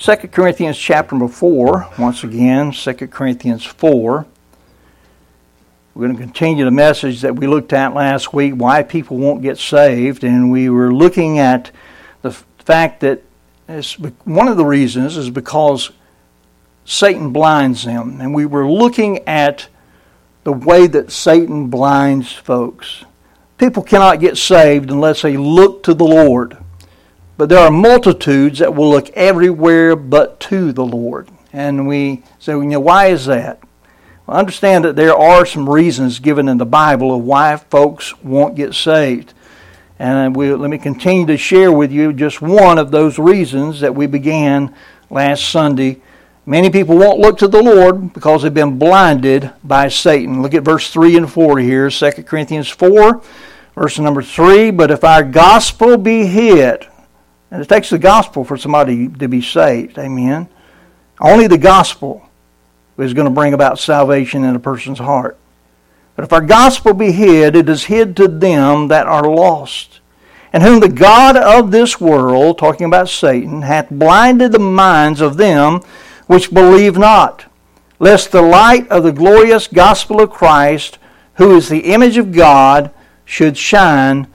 2 Corinthians chapter number 4, once again, 2 Corinthians 4. We're going to continue the message that we looked at last week, why people won't get saved, and we were looking at the fact that one of the reasons is because Satan blinds them. And we were looking at the way that Satan blinds folks. People cannot get saved unless they look to the Lord. But there are multitudes that will look everywhere but to the Lord. And we say, you know, why is that? Well, understand that there are some reasons given in the Bible of why folks won't get saved. And we, let me continue to share with you just one of those reasons that we began last Sunday Many people won't look to the Lord because they've been blinded by Satan. Look at verse 3 and 4 here, 2 Corinthians 4, verse number 3. But if our gospel be hid, and it takes the gospel for somebody to be saved, amen. Only the gospel is going to bring about salvation in a person's heart. But if our gospel be hid, it is hid to them that are lost, and whom the God of this world, talking about Satan, hath blinded the minds of them which believe not, lest the light of the glorious gospel of Christ, who is the image of God, should shine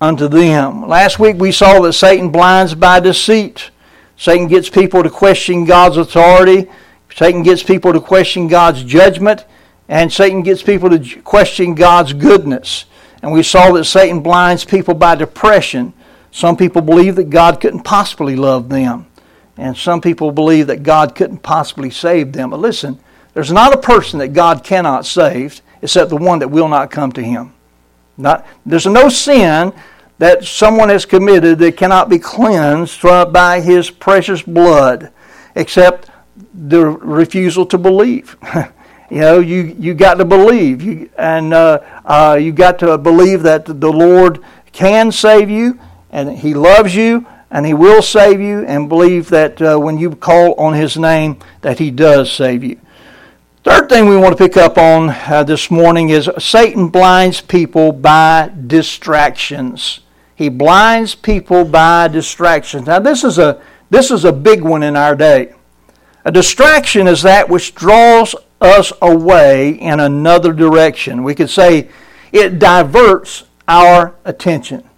unto them. Last week we saw that Satan blinds by deceit. Satan gets people to question God's authority. Satan gets people to question God's judgment. And Satan gets people to question God's goodness. And we saw that Satan blinds people by depression. Some people believe that God couldn't possibly love them. And some people believe that God couldn't possibly save them. But listen, there's not a person that God cannot save except the one that will not come to Him. Not, there's no sin that someone has committed that cannot be cleansed by His precious blood except the refusal to believe. you know, you, you got to believe. You, and uh, uh, you got to believe that the Lord can save you and He loves you and he will save you and believe that uh, when you call on his name that he does save you third thing we want to pick up on uh, this morning is satan blinds people by distractions. He blinds people by distractions. Now this is a this is a big one in our day. A distraction is that which draws us away in another direction. We could say it diverts our attention.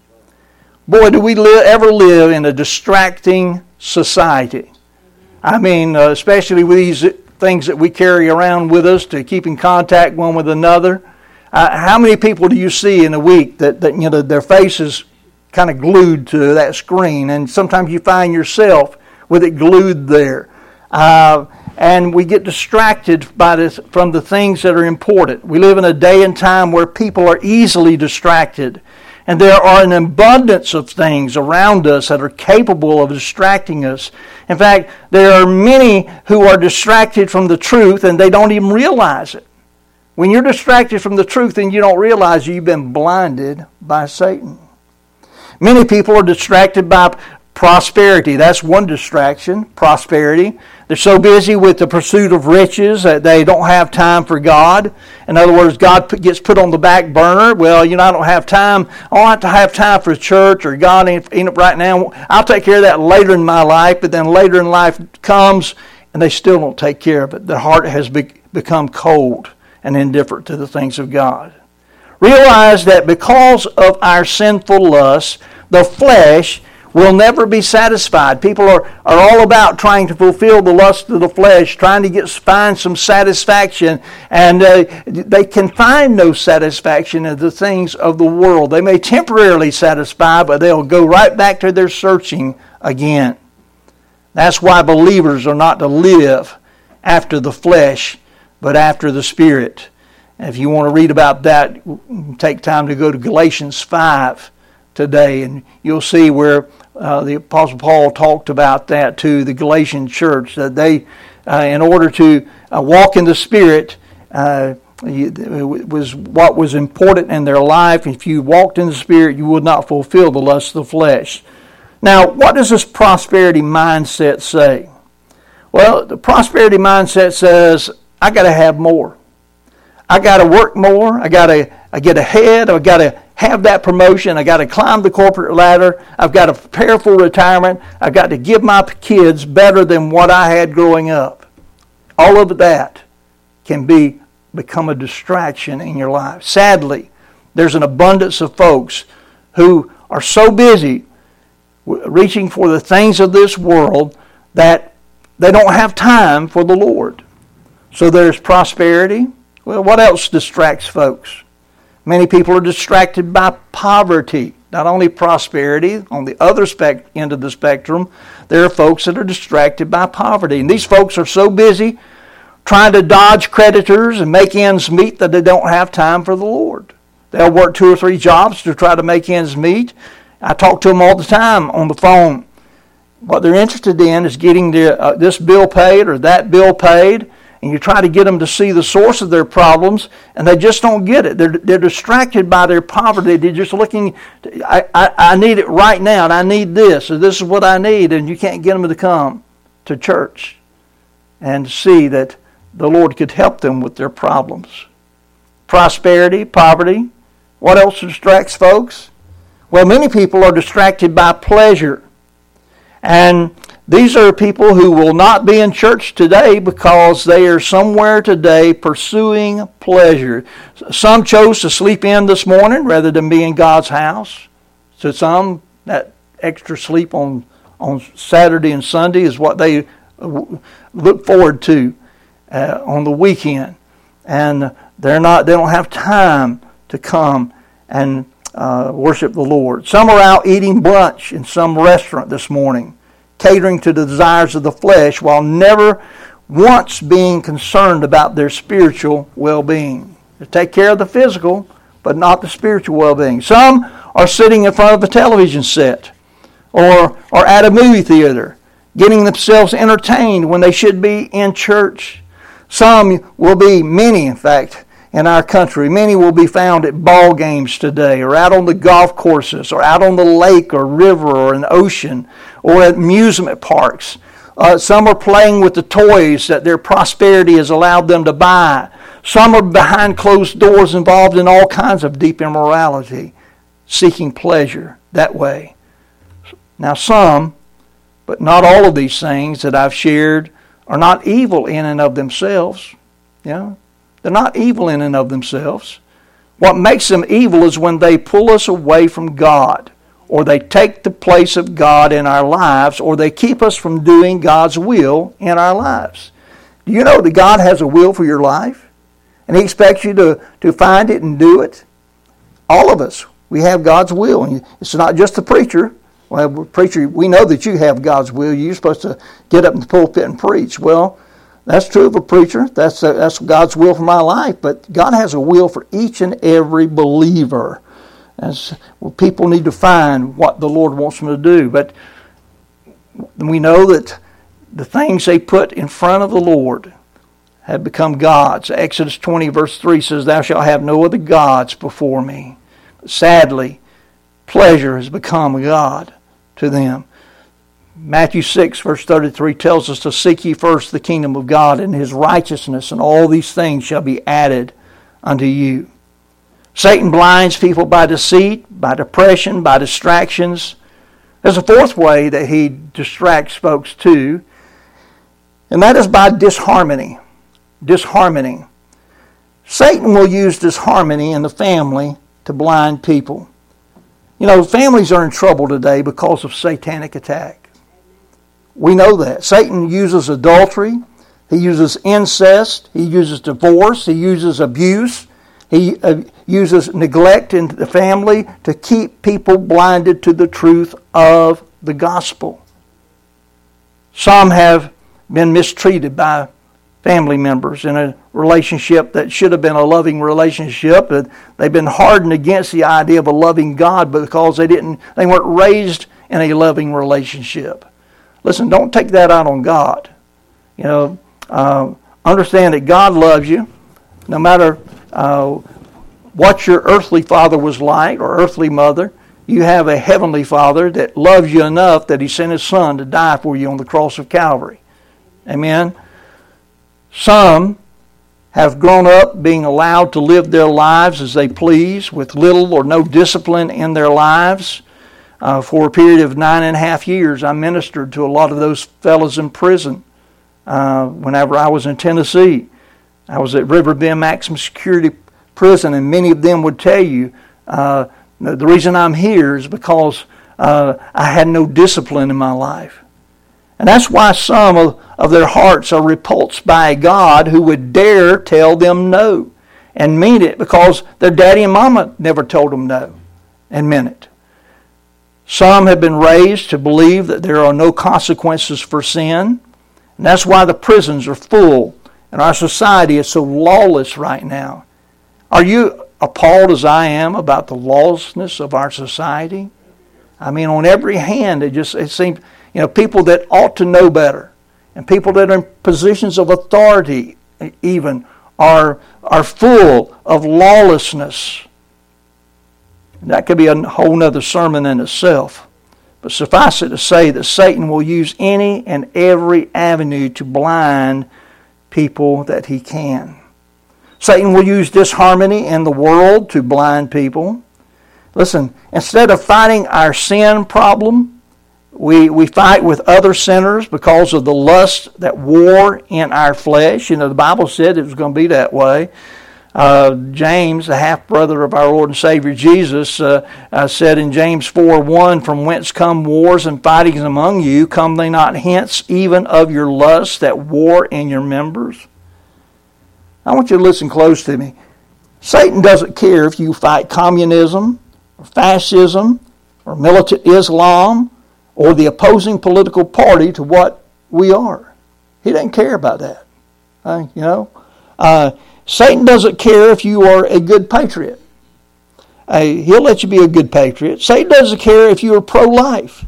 Boy, do we live, ever live in a distracting society. I mean, uh, especially with these things that we carry around with us to keep in contact one with another. Uh, how many people do you see in a week that, that you know their faces kind of glued to that screen, and sometimes you find yourself with it glued there, uh, and we get distracted by this from the things that are important. We live in a day and time where people are easily distracted. And there are an abundance of things around us that are capable of distracting us. In fact, there are many who are distracted from the truth and they don't even realize it. When you're distracted from the truth and you don't realize you've been blinded by Satan. Many people are distracted by prosperity. That's one distraction, prosperity. They're so busy with the pursuit of riches that they don't have time for God. In other words, God gets put on the back burner. Well, you know, I don't have time. I don't have to have time for church or God right now. I'll take care of that later in my life. But then later in life comes and they still don't take care of it. Their heart has become cold and indifferent to the things of God. Realize that because of our sinful lusts, the flesh will never be satisfied. People are, are all about trying to fulfill the lust of the flesh, trying to get find some satisfaction, and uh, they can find no satisfaction in the things of the world. They may temporarily satisfy, but they'll go right back to their searching again. That's why believers are not to live after the flesh, but after the Spirit. And if you want to read about that, take time to go to Galatians 5 today, and you'll see where uh, the Apostle Paul talked about that to the Galatian church that they, uh, in order to uh, walk in the Spirit, uh, was what was important in their life. If you walked in the Spirit, you would not fulfill the lust of the flesh. Now, what does this prosperity mindset say? Well, the prosperity mindset says, I got to have more. I got to work more. I got to I get ahead. I've got to have that promotion. I've got to climb the corporate ladder. I've got to prepare for retirement. I've got to give my kids better than what I had growing up. All of that can be become a distraction in your life. Sadly, there's an abundance of folks who are so busy reaching for the things of this world that they don't have time for the Lord. So there's prosperity. Well, what else distracts folks? Many people are distracted by poverty, not only prosperity. On the other spec- end of the spectrum, there are folks that are distracted by poverty. And these folks are so busy trying to dodge creditors and make ends meet that they don't have time for the Lord. They'll work two or three jobs to try to make ends meet. I talk to them all the time on the phone. What they're interested in is getting the, uh, this bill paid or that bill paid and you try to get them to see the source of their problems, and they just don't get it. They're, they're distracted by their poverty. They're just looking, I, I, I need it right now, and I need this, or this is what I need, and you can't get them to come to church and see that the Lord could help them with their problems. Prosperity, poverty. What else distracts folks? Well, many people are distracted by pleasure. And these are people who will not be in church today because they are somewhere today pursuing pleasure. Some chose to sleep in this morning rather than be in God's house. So some, that extra sleep on, on Saturday and Sunday is what they look forward to uh, on the weekend. And they're not, they don't have time to come and uh, worship the Lord. Some are out eating brunch in some restaurant this morning catering to the desires of the flesh while never once being concerned about their spiritual well being. They take care of the physical, but not the spiritual well being. Some are sitting in front of a television set or, or at a movie theater, getting themselves entertained when they should be in church. Some will be, many in fact, in our country. Many will be found at ball games today, or out on the golf courses, or out on the lake or river or an ocean, or at amusement parks. Uh, some are playing with the toys that their prosperity has allowed them to buy. Some are behind closed doors involved in all kinds of deep immorality, seeking pleasure that way. Now, some, but not all of these things that I've shared, are not evil in and of themselves. You know, they're not evil in and of themselves. What makes them evil is when they pull us away from God, or they take the place of God in our lives, or they keep us from doing God's will in our lives. Do you know that God has a will for your life? And He expects you to, to find it and do it? All of us, we have God's will. And it's not just the preacher. Well, preacher, we know that you have God's will. You're supposed to get up in the pulpit and preach. Well, that's true of a preacher. That's, a, that's God's will for my life. But God has a will for each and every believer. As well, people need to find what the Lord wants them to do. But we know that the things they put in front of the Lord have become gods. Exodus 20, verse 3 says, Thou shalt have no other gods before me. Sadly, pleasure has become a God to them. Matthew 6, verse 33 tells us to seek ye first the kingdom of God and his righteousness, and all these things shall be added unto you. Satan blinds people by deceit, by depression, by distractions. There's a fourth way that he distracts folks too, and that is by disharmony. Disharmony. Satan will use disharmony in the family to blind people. You know, families are in trouble today because of satanic attack. We know that. Satan uses adultery, he uses incest, he uses divorce, he uses abuse, he uh, uses neglect in the family to keep people blinded to the truth of the gospel. Some have been mistreated by family members in a relationship that should have been a loving relationship. but They've been hardened against the idea of a loving God because they didn't they weren't raised in a loving relationship. Listen, don't take that out on God. You know, uh, understand that God loves you, no matter uh, what your earthly father was like or earthly mother. You have a heavenly Father that loves you enough that He sent His Son to die for you on the cross of Calvary. Amen. Some have grown up being allowed to live their lives as they please with little or no discipline in their lives. Uh, for a period of nine and a half years, I ministered to a lot of those fellows in prison uh, whenever I was in Tennessee. I was at Riverbend Maximum Security Prison, and many of them would tell you uh, the reason I'm here is because uh, I had no discipline in my life. And that's why some of, of their hearts are repulsed by a God who would dare tell them no and mean it because their daddy and mama never told them no and meant it. Some have been raised to believe that there are no consequences for sin. And that's why the prisons are full and our society is so lawless right now. Are you appalled as I am about the lawlessness of our society? I mean, on every hand, it just it seems you know, people that ought to know better and people that are in positions of authority even are, are full of lawlessness. That could be a whole other sermon in itself. But suffice it to say that Satan will use any and every avenue to blind people that he can. Satan will use disharmony in the world to blind people. Listen, instead of fighting our sin problem, we, we fight with other sinners because of the lust that war in our flesh. You know, the Bible said it was going to be that way. Uh, James, the half brother of our Lord and Savior Jesus, uh, uh, said in James 4 1, From whence come wars and fightings among you? Come they not hence even of your lusts that war in your members? I want you to listen close to me. Satan doesn't care if you fight communism or fascism or militant Islam or the opposing political party to what we are. He doesn't care about that. Uh, you know, uh, Satan doesn't care if you are a good patriot. He'll let you be a good patriot. Satan doesn't care if you are pro-life.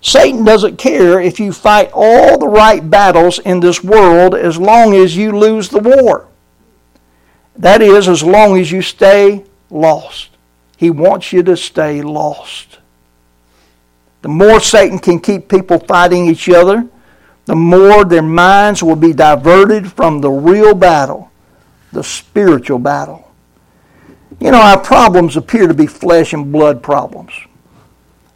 Satan doesn't care if you fight all the right battles in this world as long as you lose the war. That is, as long as you stay lost. He wants you to stay lost. The more Satan can keep people fighting each other, the more their minds will be diverted from the real battle, the spiritual battle. You know, our problems appear to be flesh and blood problems.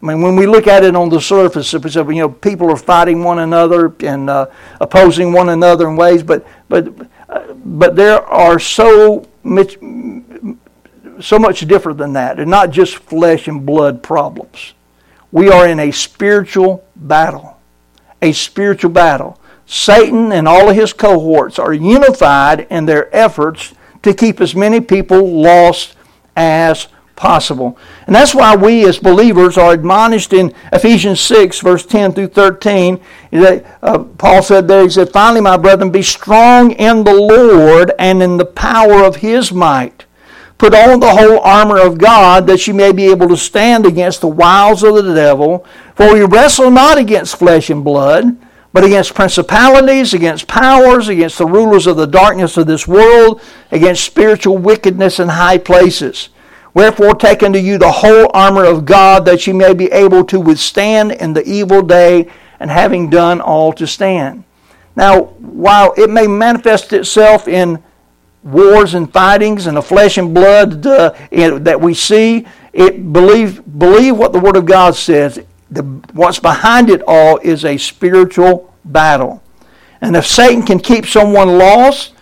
I mean, when we look at it on the surface, you know, people are fighting one another and uh, opposing one another in ways, but but uh, but there are so much so much different than that. They're not just flesh and blood problems. We are in a spiritual battle. A spiritual battle. Satan and all of his cohorts are unified in their efforts to keep as many people lost as possible. And that's why we as believers are admonished in Ephesians 6, verse 10 through 13. That, uh, Paul said there, he said, Finally, my brethren, be strong in the Lord and in the power of his might. Put on the whole armor of God that you may be able to stand against the wiles of the devil. For we wrestle not against flesh and blood, but against principalities, against powers, against the rulers of the darkness of this world, against spiritual wickedness in high places. Wherefore, take unto you the whole armor of God that ye may be able to withstand in the evil day, and having done all to stand. Now, while it may manifest itself in wars and fightings and the flesh and blood uh, that we see. It believe believe what the Word of God says. The, what's behind it all is a spiritual battle. And if Satan can keep someone lost,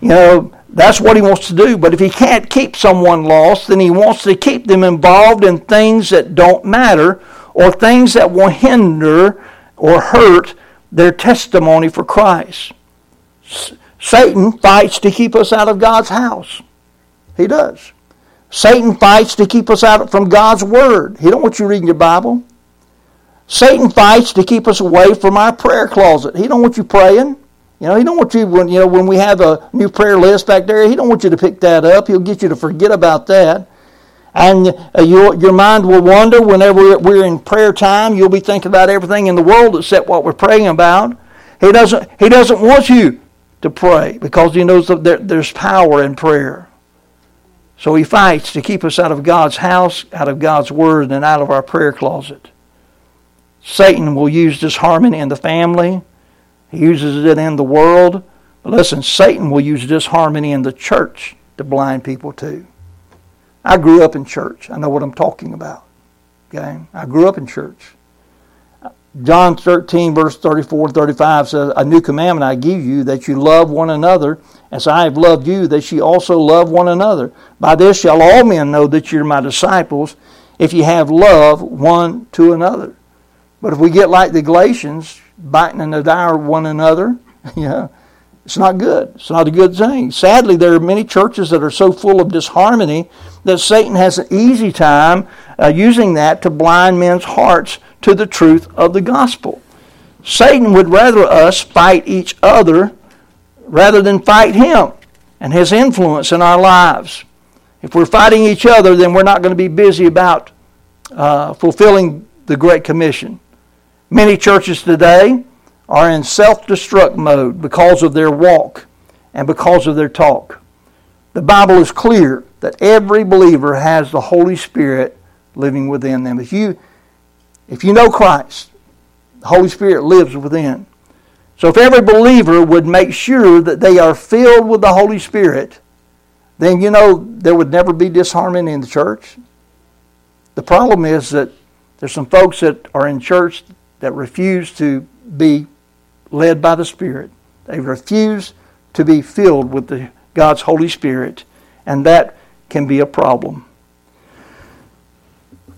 you know, that's what he wants to do. But if he can't keep someone lost, then he wants to keep them involved in things that don't matter or things that will hinder or hurt their testimony for Christ. Satan fights to keep us out of God's house. He does. Satan fights to keep us out from God's word. He don't want you reading your Bible. Satan fights to keep us away from our prayer closet. He don't want you praying. You know, he don't want you when you know when we have a new prayer list back there. He don't want you to pick that up. He'll get you to forget about that, and uh, your your mind will wander whenever we're in prayer time. You'll be thinking about everything in the world except what we're praying about. He doesn't. He doesn't want you to pray because he knows that there, there's power in prayer. So he fights to keep us out of God's house, out of God's word, and out of our prayer closet. Satan will use disharmony in the family. He uses it in the world. But Listen, Satan will use disharmony in the church to blind people too. I grew up in church. I know what I'm talking about. Okay? I grew up in church. John 13, verse 34 and 35 says, A new commandment I give you, that you love one another, as I have loved you, that ye also love one another. By this shall all men know that you're my disciples, if you have love one to another. But if we get like the Galatians, biting and devouring one another, yeah, it's not good. It's not a good thing. Sadly, there are many churches that are so full of disharmony that Satan has an easy time uh, using that to blind men's hearts to the truth of the gospel. Satan would rather us fight each other rather than fight him and his influence in our lives. If we're fighting each other, then we're not going to be busy about uh, fulfilling the Great Commission. Many churches today are in self destruct mode because of their walk and because of their talk. The Bible is clear that every believer has the Holy Spirit living within them. If you, if you know Christ, the Holy Spirit lives within. So if every believer would make sure that they are filled with the Holy Spirit, then you know there would never be disharmony in the church. The problem is that there's some folks that are in church that refuse to be led by the Spirit. They refuse to be filled with the, God's Holy Spirit, and that can be a problem.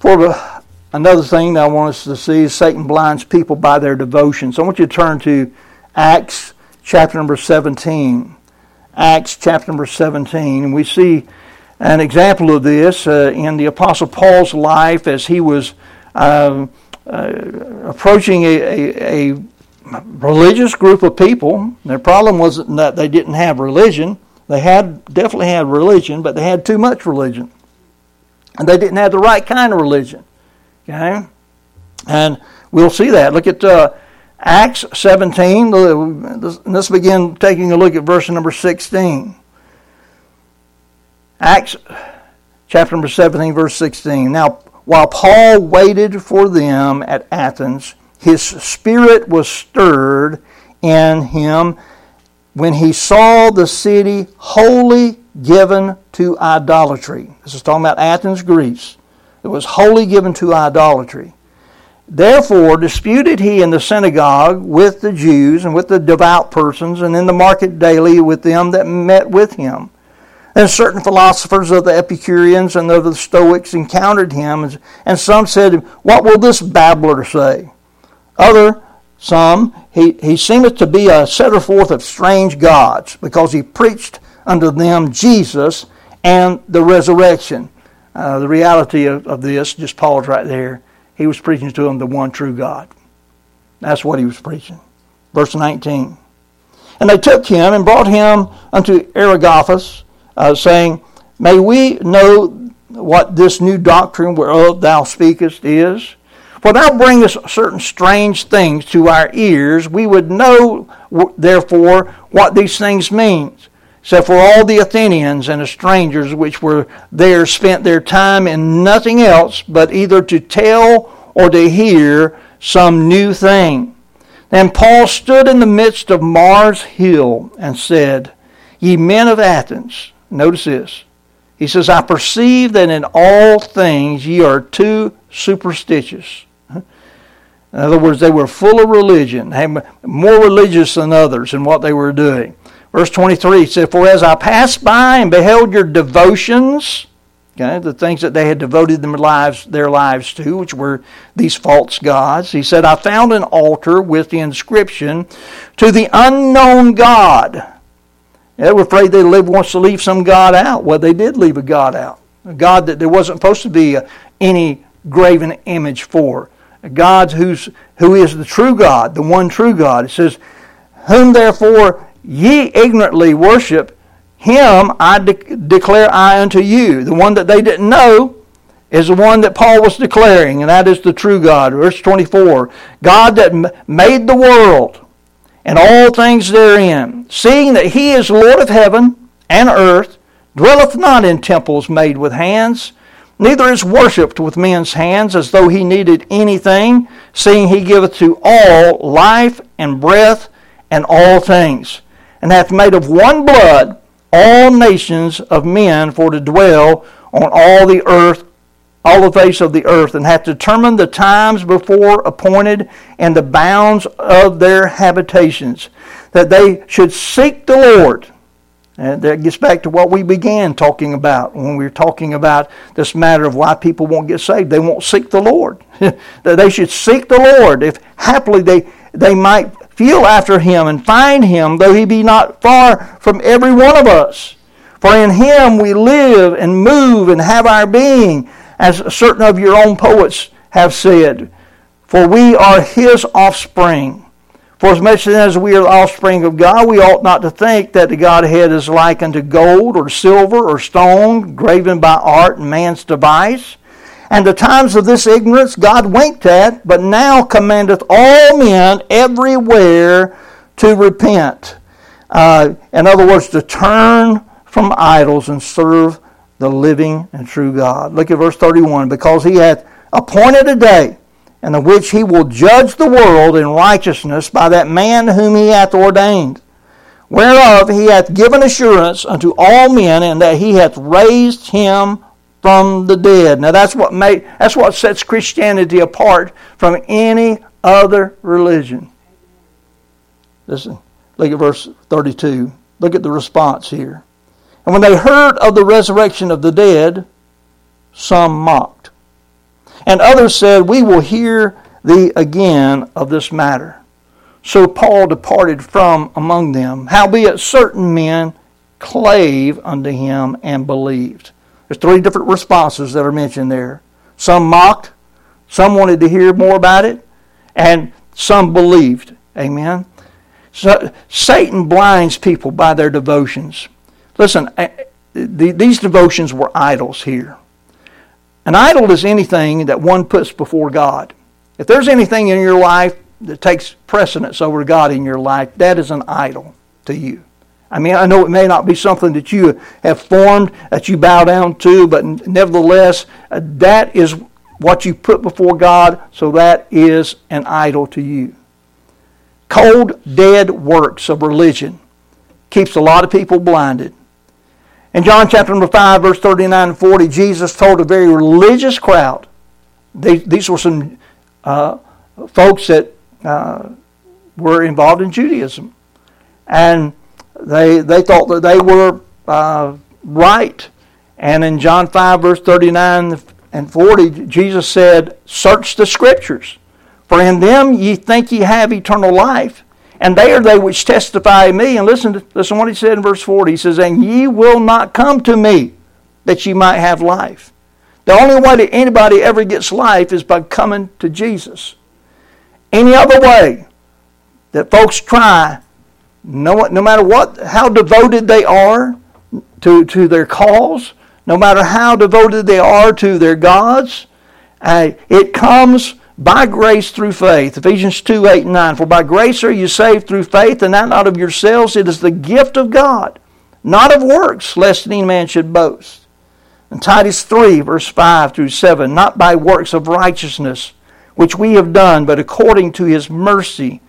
For the, another thing that I want us to see is Satan blinds people by their devotions. I want you to turn to Acts chapter number 17. Acts chapter number 17, and we see an example of this uh, in the Apostle Paul's life as he was uh, uh, approaching a, a, a religious group of people. Their problem wasn't that they didn't have religion. They had definitely had religion, but they had too much religion. And they didn't have the right kind of religion. Okay? And we'll see that. Look at uh, Acts 17. Let's begin taking a look at verse number 16. Acts chapter number 17, verse 16. Now, while Paul waited for them at Athens, his spirit was stirred in him when he saw the city wholly given to idolatry. This is talking about Athens, Greece. It was wholly given to idolatry. Therefore, disputed he in the synagogue with the Jews and with the devout persons, and in the market daily with them that met with him. And certain philosophers of the Epicureans and of the Stoics encountered him, and some said, What will this babbler say? Other, some, he, he seemeth to be a setter forth of strange gods, because he preached unto them Jesus and the resurrection. Uh, the reality of, of this, just pause right there. He was preaching to them the one true God. That's what he was preaching. Verse 19. And they took him and brought him unto Areopagus, uh, saying, May we know what this new doctrine whereof thou speakest is? For thou bringest certain strange things to our ears. We would know, therefore, what these things mean. So for all the Athenians and the strangers which were there spent their time in nothing else but either to tell or to hear some new thing. Then Paul stood in the midst of Mars Hill and said, Ye men of Athens, notice this. He says, I perceive that in all things ye are too superstitious. In other words, they were full of religion, more religious than others in what they were doing. Verse 23 said, For as I passed by and beheld your devotions, okay, the things that they had devoted their lives, their lives to, which were these false gods, he said, I found an altar with the inscription, To the unknown God. They were afraid they wants to leave some God out. Well, they did leave a God out. A God that there wasn't supposed to be uh, any graven image for. A God who's, who is the true God, the one true God. It says, Whom therefore ye ignorantly worship, him I de- declare I unto you. The one that they didn't know is the one that Paul was declaring, and that is the true God. Verse 24 God that m- made the world and all things therein, seeing that he is Lord of heaven and earth, dwelleth not in temples made with hands neither is worshipped with men's hands as though he needed anything, seeing he giveth to all life and breath and all things. and hath made of one blood all nations of men for to dwell on all the earth, all the face of the earth, and hath determined the times before appointed and the bounds of their habitations, that they should seek the Lord. And that gets back to what we began talking about when we were talking about this matter of why people won't get saved. They won't seek the Lord. that they should seek the Lord. If happily they, they might feel after him and find him, though he be not far from every one of us. For in him we live and move and have our being, as certain of your own poets have said. For we are his offspring. For as much as we are the offspring of God, we ought not to think that the Godhead is like unto gold or silver or stone, graven by art and man's device. And the times of this ignorance God winked at, but now commandeth all men everywhere to repent. Uh, in other words, to turn from idols and serve the living and true God. Look at verse 31. Because he hath appointed a day in the which he will judge the world in righteousness by that man whom he hath ordained, whereof he hath given assurance unto all men, and that he hath raised him from the dead. Now that's what made, that's what sets Christianity apart from any other religion. Listen, look at verse 32. Look at the response here. And when they heard of the resurrection of the dead, some mocked. And others said, We will hear thee again of this matter. So Paul departed from among them. Howbeit certain men clave unto him and believed. There's three different responses that are mentioned there. Some mocked, some wanted to hear more about it, and some believed. Amen. So Satan blinds people by their devotions. Listen, these devotions were idols here. An idol is anything that one puts before God. If there's anything in your life that takes precedence over God in your life, that is an idol to you. I mean, I know it may not be something that you have formed, that you bow down to, but nevertheless, uh, that is what you put before God, so that is an idol to you. Cold, dead works of religion keeps a lot of people blinded. In John chapter number 5, verse 39 and 40, Jesus told a very religious crowd. They, these were some uh, folks that uh, were involved in Judaism. And they, they thought that they were uh, right. And in John 5, verse 39 and 40, Jesus said, Search the scriptures, for in them ye think ye have eternal life and they are they which testify me. And listen, to, listen what he said in verse 40. He says, And ye will not come to me that ye might have life. The only way that anybody ever gets life is by coming to Jesus. Any other way that folks try, no, no matter what, how devoted they are to, to their cause, no matter how devoted they are to their gods, uh, it comes by grace through faith. Ephesians 2 8 and 9. For by grace are you saved through faith, and that not of yourselves. It is the gift of God, not of works, lest any man should boast. And Titus 3, verse 5 through 7. Not by works of righteousness, which we have done, but according to his mercy,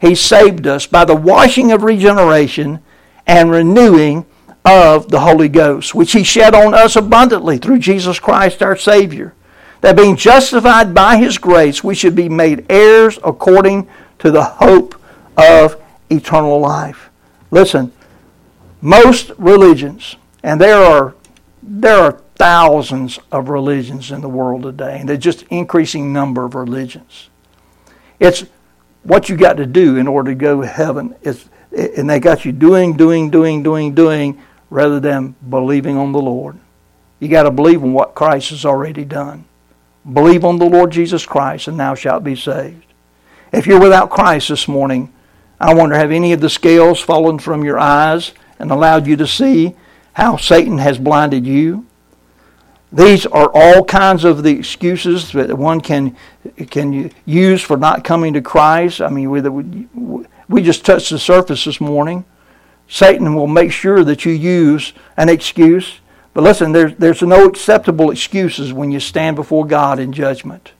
he saved us by the washing of regeneration and renewing of the Holy Ghost, which he shed on us abundantly through Jesus Christ our Savior that being justified by his grace, we should be made heirs according to the hope of eternal life. Listen, most religions, and there are there are thousands of religions in the world today, and there's just increasing number of religions. It's what you got to do in order to go to heaven. It's, and they got you doing, doing, doing, doing, doing, rather than believing on the Lord. You got to believe in what Christ has already done. Believe on the Lord Jesus Christ, and thou shalt be saved. If you're without Christ this morning, I wonder have any of the scales fallen from your eyes and allowed you to see how Satan has blinded you? These are all kinds of the excuses that one can can use for not coming to Christ. I mean, we, we just touched the surface this morning. Satan will make sure that you use an excuse but listen, there's, there's no acceptable excuses when you stand before God in judgment.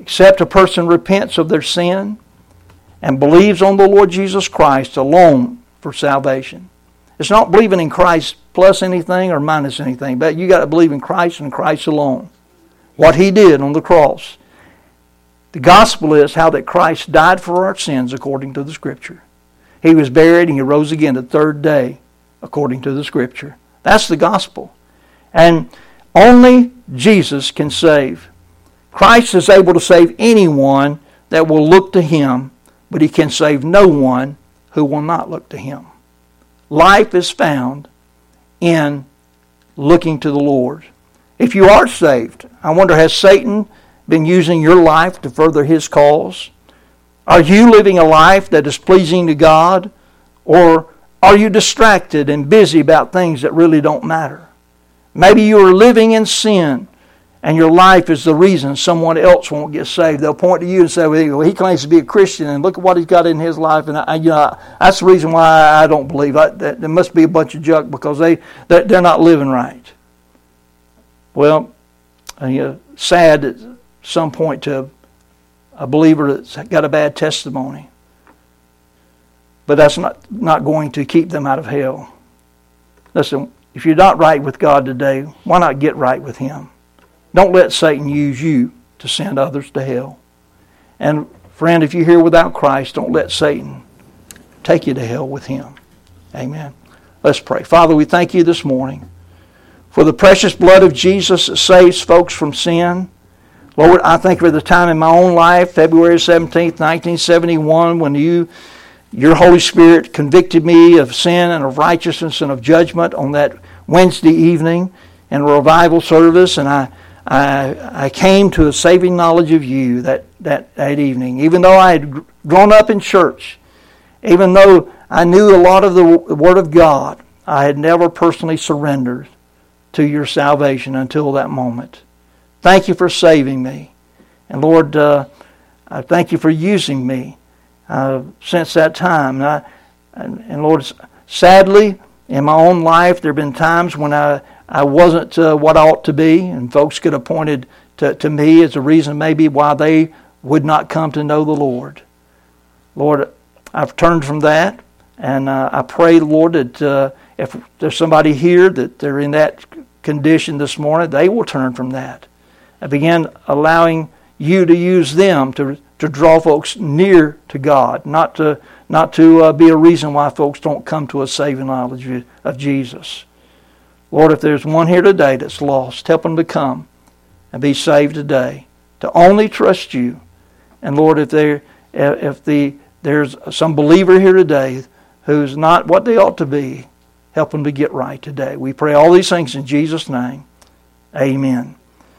Except a person repents of their sin and believes on the Lord Jesus Christ alone for salvation. It's not believing in Christ plus anything or minus anything, but you got to believe in Christ and Christ alone. What He did on the cross. The gospel is how that Christ died for our sins according to the Scripture. He was buried and He rose again the third day according to the Scripture. That's the gospel. And only Jesus can save. Christ is able to save anyone that will look to Him, but He can save no one who will not look to Him. Life is found in looking to the Lord. If you are saved, I wonder has Satan been using your life to further his cause? Are you living a life that is pleasing to God? Or are you distracted and busy about things that really don't matter? Maybe you are living in sin and your life is the reason someone else won't get saved. They'll point to you and say, "Well, he claims to be a Christian, and look at what he's got in his life." And I, you know, that's the reason why I don't believe I, that there must be a bunch of junk because they they're not living right. Well, uh, you know, sad at some point to a believer that's got a bad testimony, but that's not not going to keep them out of hell. Listen, if you're not right with God today, why not get right with Him? Don't let Satan use you to send others to hell. And friend, if you're here without Christ, don't let Satan take you to hell with him. Amen. Let's pray. Father, we thank you this morning for the precious blood of Jesus that saves folks from sin. Lord, I think of the time in my own life, February 17th, 1971, when you, your Holy Spirit convicted me of sin and of righteousness and of judgment on that Wednesday evening in a revival service, and I I, I came to a saving knowledge of you that, that, that evening. Even though I had grown up in church, even though I knew a lot of the Word of God, I had never personally surrendered to your salvation until that moment. Thank you for saving me. And Lord, uh, I thank you for using me uh, since that time. And, I, and, Lord, sadly, in my own life, there have been times when I I wasn't uh, what I ought to be, and folks could have pointed to, to me as a reason maybe why they would not come to know the Lord. Lord, I've turned from that, and uh, I pray, Lord, that uh, if there's somebody here that they're in that condition this morning, they will turn from that. I begin allowing you to use them to to draw folks near to God, not to not to uh, be a reason why folks don't come to a saving knowledge of Jesus. Lord, if there's one here today that's lost, help them to come and be saved today, to only trust you. And Lord, if there, if the there's some believer here today who's not what they ought to be, help them to get right today. We pray all these things in Jesus' name. Amen.